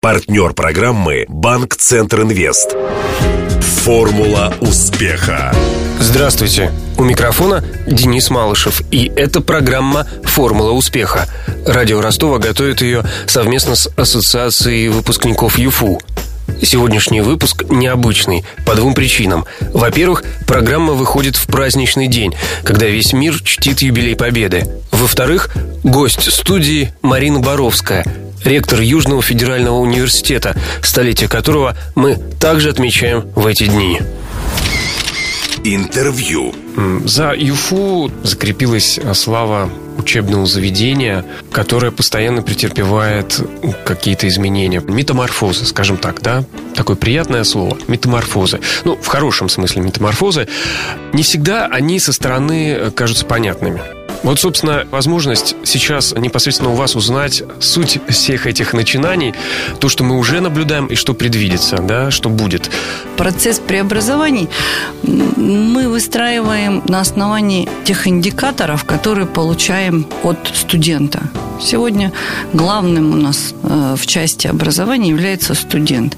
Партнер программы «Банк Центр Инвест». Формула успеха. Здравствуйте. У микрофона Денис Малышев. И это программа «Формула успеха». Радио Ростова готовит ее совместно с Ассоциацией выпускников ЮФУ. Сегодняшний выпуск необычный по двум причинам. Во-первых, программа выходит в праздничный день, когда весь мир чтит юбилей Победы. Во-вторых, гость студии Марина Боровская – ректор Южного федерального университета, столетие которого мы также отмечаем в эти дни. Интервью. За ЮФУ закрепилась слава учебного заведения, которое постоянно претерпевает какие-то изменения. Метаморфозы, скажем так, да? Такое приятное слово. Метаморфозы. Ну, в хорошем смысле метаморфозы. Не всегда они со стороны кажутся понятными. Вот, собственно, возможность сейчас непосредственно у вас узнать суть всех этих начинаний, то, что мы уже наблюдаем и что предвидится, да, что будет. Процесс преобразований мы выстраиваем на основании тех индикаторов, которые получаем от студента. Сегодня главным у нас э, в части образования является студент.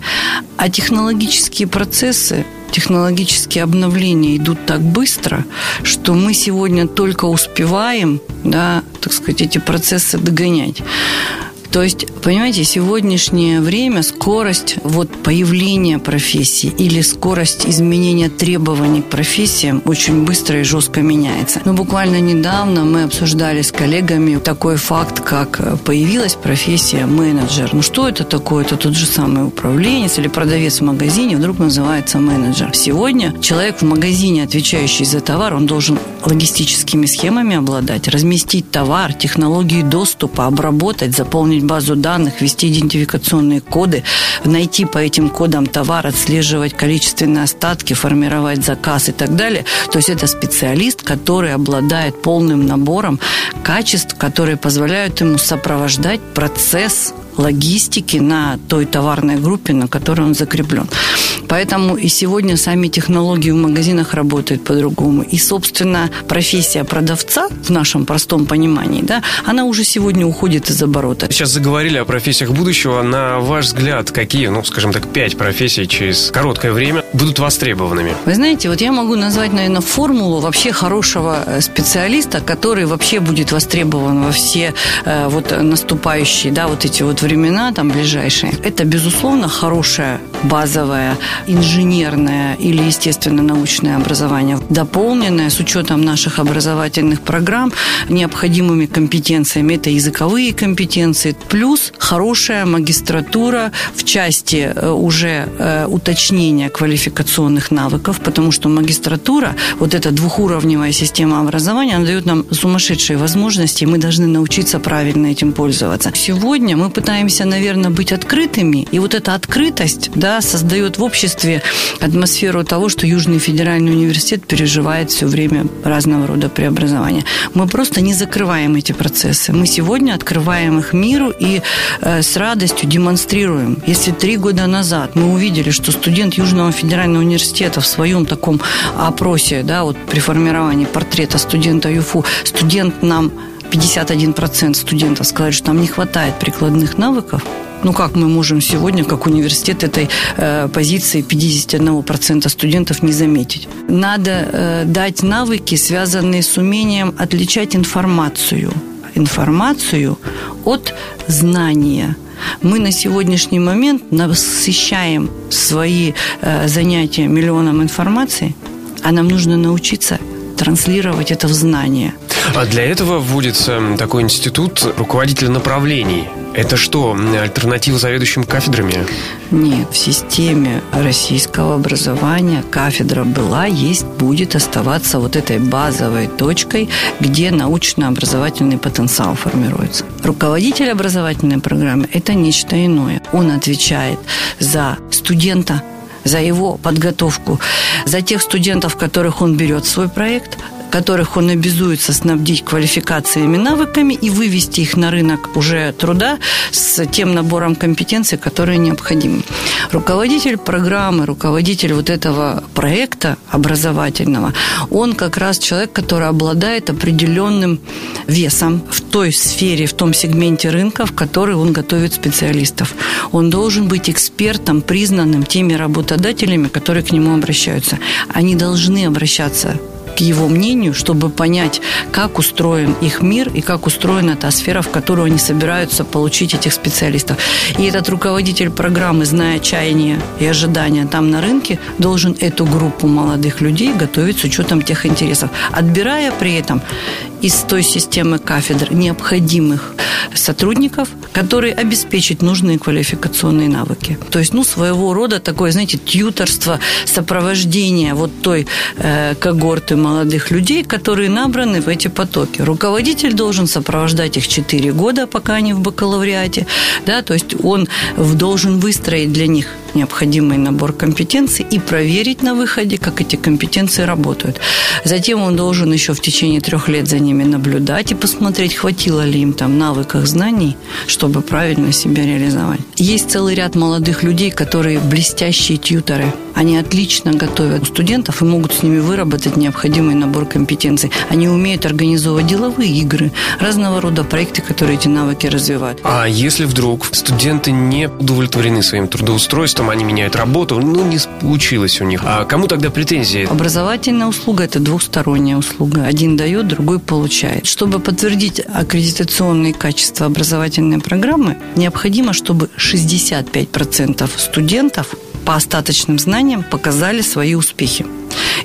А технологические процессы технологические обновления идут так быстро, что мы сегодня только успеваем, да, так сказать, эти процессы догонять. То есть, понимаете, сегодняшнее время скорость вот появления профессии или скорость изменения требований к профессиям очень быстро и жестко меняется. Но буквально недавно мы обсуждали с коллегами такой факт, как появилась профессия менеджер. Ну что это такое? Это тот же самый управленец или продавец в магазине вдруг называется менеджер. Сегодня человек в магазине, отвечающий за товар, он должен логистическими схемами обладать, разместить товар, технологии доступа, обработать, заполнить заполнить базу данных, ввести идентификационные коды, найти по этим кодам товар, отслеживать количественные остатки, формировать заказ и так далее. То есть это специалист, который обладает полным набором качеств, которые позволяют ему сопровождать процесс логистики на той товарной группе, на которой он закреплен. Поэтому и сегодня сами технологии в магазинах работают по-другому. И, собственно, профессия продавца в нашем простом понимании, да, она уже сегодня уходит из оборота. Сейчас заговорили о профессиях будущего. На ваш взгляд, какие, ну, скажем так, пять профессий через короткое время будут востребованными? Вы знаете, вот я могу назвать, наверное, формулу вообще хорошего э, специалиста, который вообще будет востребован во все э, вот наступающие, да, вот эти вот времена там ближайшие. Это, безусловно, хорошее базовое инженерное или естественно-научное образование, дополненное с учетом наших образовательных программ необходимыми компетенциями. Это языковые компетенции, плюс хорошая магистратура в части э, уже э, уточнения квалификационных навыков, потому что магистратура, вот эта двухуровневая система образования, она дает нам сумасшедшие возможности, и мы должны научиться правильно этим пользоваться. Сегодня мы пытаемся, наверное, быть открытыми, и вот эта открытость да, создает в обществе атмосферу того, что Южный федеральный университет переживает все время разного рода преобразования. Мы просто не закрываем эти процессы. Мы сегодня открываем их миру и э, с радостью демонстрируем. Если три года назад мы увидели, что студент Южного федерального университета в своем таком опросе, да, вот при формировании портрета студента ЮФУ, студент нам 51% студентов сказали, что нам не хватает прикладных навыков, ну как мы можем сегодня, как университет, этой э, позиции 51% студентов не заметить? Надо э, дать навыки, связанные с умением отличать информацию. Информацию от знания. Мы на сегодняшний момент насыщаем свои э, занятия миллионом информации, а нам нужно научиться транслировать это в знание. А для этого вводится такой институт руководителя направлений. Это что, альтернатива заведующим кафедрами? Нет, в системе российского образования кафедра была, есть, будет оставаться вот этой базовой точкой, где научно-образовательный потенциал формируется. Руководитель образовательной программы – это нечто иное. Он отвечает за студента, за его подготовку, за тех студентов, которых он берет в свой проект, которых он обязуется снабдить квалификациями, навыками и вывести их на рынок уже труда с тем набором компетенций, которые необходимы. Руководитель программы, руководитель вот этого проекта образовательного, он как раз человек, который обладает определенным весом в той сфере, в том сегменте рынка, в который он готовит специалистов. Он должен быть экспертом, признанным теми работодателями, которые к нему обращаются. Они должны обращаться к его мнению, чтобы понять, как устроен их мир и как устроена та сфера, в которую они собираются получить этих специалистов. И этот руководитель программы, зная чаяния и ожидания там на рынке, должен эту группу молодых людей готовить с учетом тех интересов, отбирая при этом из той системы кафедр необходимых сотрудников, которые обеспечат нужные квалификационные навыки. То есть, ну, своего рода такое, знаете, тьюторство, сопровождение вот той э, когорты молодых людей, которые набраны в эти потоки. Руководитель должен сопровождать их 4 года, пока они в бакалавриате, да, то есть он должен выстроить для них необходимый набор компетенций и проверить на выходе, как эти компетенции работают. Затем он должен еще в течение трех лет за ними наблюдать и посмотреть, хватило ли им там навыков, знаний, чтобы правильно себя реализовать. Есть целый ряд молодых людей, которые блестящие тьюторы. Они отлично готовят студентов и могут с ними выработать необходимый набор компетенций. Они умеют организовывать деловые игры, разного рода проекты, которые эти навыки развивают. А если вдруг студенты не удовлетворены своим трудоустройством, они меняют работу, ну, не получилось у них, а кому тогда претензии? Образовательная услуга – это двухсторонняя услуга. Один дает, другой получает. Чтобы подтвердить аккредитационные качества образовательной программы, необходимо, чтобы 65% студентов по остаточным знаниям показали свои успехи.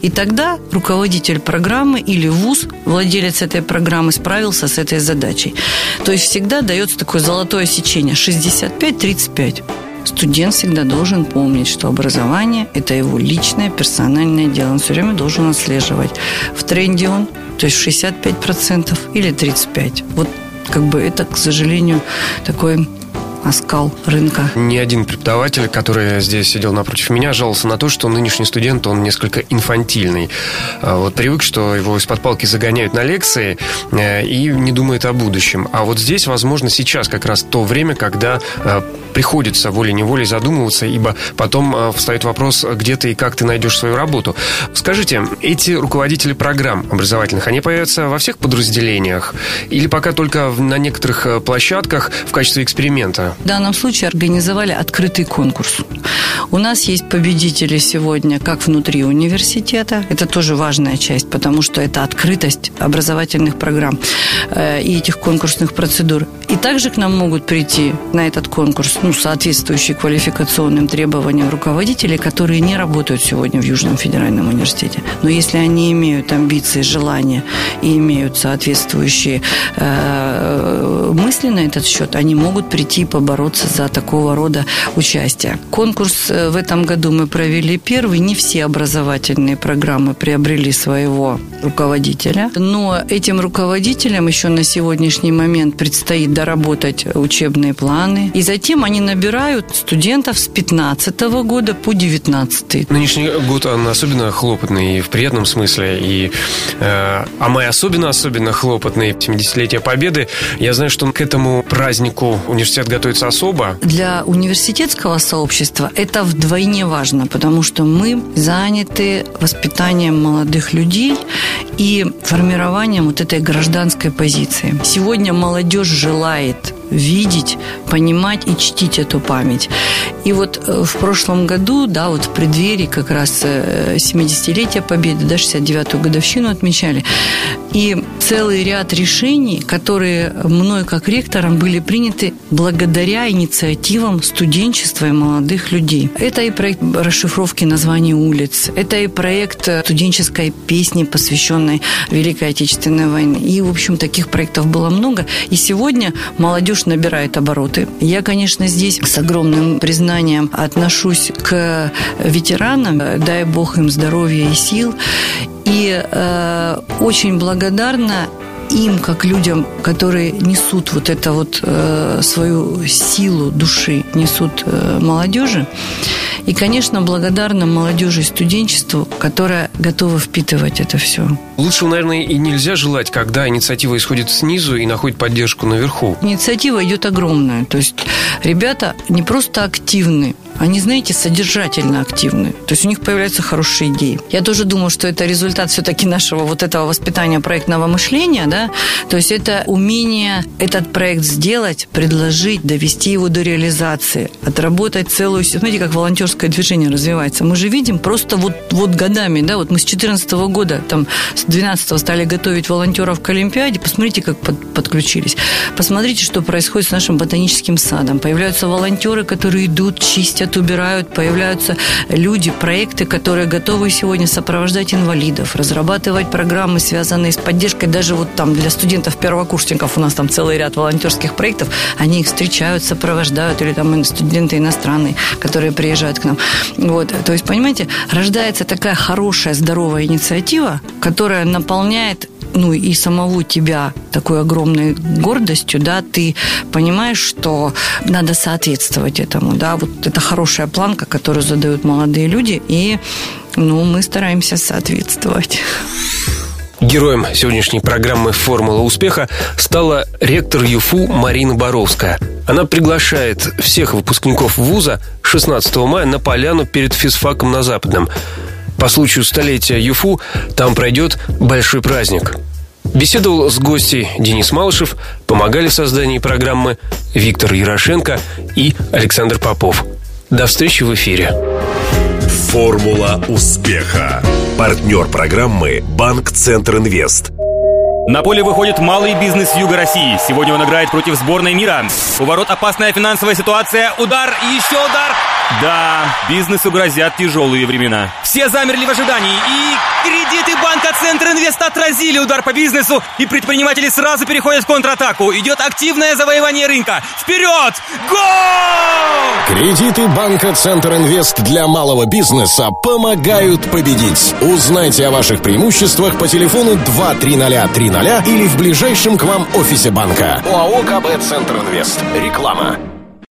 И тогда руководитель программы или ВУЗ, владелец этой программы, справился с этой задачей. То есть всегда дается такое золотое сечение 65-35. Студент всегда должен помнить, что образование – это его личное, персональное дело. Он все время должен отслеживать, в тренде он, то есть 65% или 35%. Вот как бы это, к сожалению, такой оскал рынка. Ни один преподаватель, который здесь сидел напротив меня, жаловался на то, что нынешний студент, он несколько инфантильный. А вот привык, что его из-под палки загоняют на лекции э, и не думает о будущем. А вот здесь, возможно, сейчас как раз то время, когда э, приходится волей-неволей задумываться, ибо потом э, встает вопрос, где ты и как ты найдешь свою работу. Скажите, эти руководители программ образовательных, они появятся во всех подразделениях или пока только на некоторых площадках в качестве эксперимента? В данном случае организовали открытый конкурс. У нас есть победители сегодня как внутри университета, это тоже важная часть, потому что это открытость образовательных программ э, и этих конкурсных процедур. И также к нам могут прийти на этот конкурс, ну, соответствующие квалификационным требованиям руководители, которые не работают сегодня в Южном федеральном университете. Но если они имеют амбиции, желания и имеют соответствующие э, мысли на этот счет, они могут прийти по бороться за такого рода участие. Конкурс в этом году мы провели первый. Не все образовательные программы приобрели своего руководителя. Но этим руководителям еще на сегодняшний момент предстоит доработать учебные планы. И затем они набирают студентов с 15 года по 19. Нынешний год, он особенно хлопотный в приятном смысле. И, э, а май особенно-особенно хлопотный. 70-летие Победы. Я знаю, что к этому празднику университет готовится особо? Для университетского сообщества это вдвойне важно, потому что мы заняты воспитанием молодых людей и формированием вот этой гражданской позиции. Сегодня молодежь желает видеть, понимать и чтить эту память. И вот э, в прошлом году, да, вот в преддверии как раз 70-летия э, Победы, да, 69-ю годовщину отмечали, и целый ряд решений, которые мной как ректором были приняты благодаря инициативам студенчества и молодых людей. Это и проект расшифровки названий улиц, это и проект студенческой песни, посвященной Великой Отечественной войне. И, в общем, таких проектов было много. И сегодня молодежь набирает обороты. Я, конечно, здесь с огромным признанием отношусь к ветеранам. Дай Бог им здоровья и сил. И э, очень благодарна им, как людям, которые несут вот это вот э, свою силу души, несут э, молодежи. И, конечно, благодарна молодежи и студенчеству, которая готова впитывать это все. Лучше, наверное, и нельзя желать, когда инициатива исходит снизу и находит поддержку наверху. Инициатива идет огромная. То есть ребята не просто активны, они, знаете, содержательно активны. То есть у них появляются хорошие идеи. Я тоже думаю, что это результат все-таки нашего вот этого воспитания проектного мышления, да. То есть это умение этот проект сделать, предложить, довести его до реализации, отработать целую... Смотрите, как волонтерское движение развивается. Мы же видим просто вот, вот годами, да, вот мы с 2014 года, там, с 12 стали готовить волонтеров к Олимпиаде, посмотрите, как под, подключились. Посмотрите, что происходит с нашим ботаническим садом. Появляются волонтеры, которые идут, чистят чистят, убирают, появляются люди, проекты, которые готовы сегодня сопровождать инвалидов, разрабатывать программы, связанные с поддержкой. Даже вот там для студентов-первокурсников у нас там целый ряд волонтерских проектов, они их встречают, сопровождают, или там студенты иностранные, которые приезжают к нам. Вот, то есть, понимаете, рождается такая хорошая, здоровая инициатива, которая наполняет ну и самого тебя такой огромной гордостью, да, ты понимаешь, что надо соответствовать этому, да, вот это хорошая планка, которую задают молодые люди, и, ну, мы стараемся соответствовать. Героем сегодняшней программы «Формула успеха» стала ректор ЮФУ Марина Боровская. Она приглашает всех выпускников вуза 16 мая на поляну перед физфаком на Западном – по случаю столетия ЮФУ там пройдет большой праздник. Беседовал с гостей Денис Малышев, помогали в создании программы Виктор Ярошенко и Александр Попов. До встречи в эфире. Формула успеха. Партнер программы «Банк Центр Инвест». На поле выходит малый бизнес Юга России. Сегодня он играет против сборной мира. У ворот опасная финансовая ситуация. Удар еще удар. Да, бизнесу грозят тяжелые времена. Все замерли в ожидании. И кредиты банка Центр Инвест отразили удар по бизнесу. И предприниматели сразу переходят в контратаку. Идет активное завоевание рынка. Вперед! Гол! Кредиты банка Центр Инвест для малого бизнеса помогают победить. Узнайте о ваших преимуществах по телефону 23030 или в ближайшем к вам офисе банка. ОАО КБ Центр Инвест. Реклама.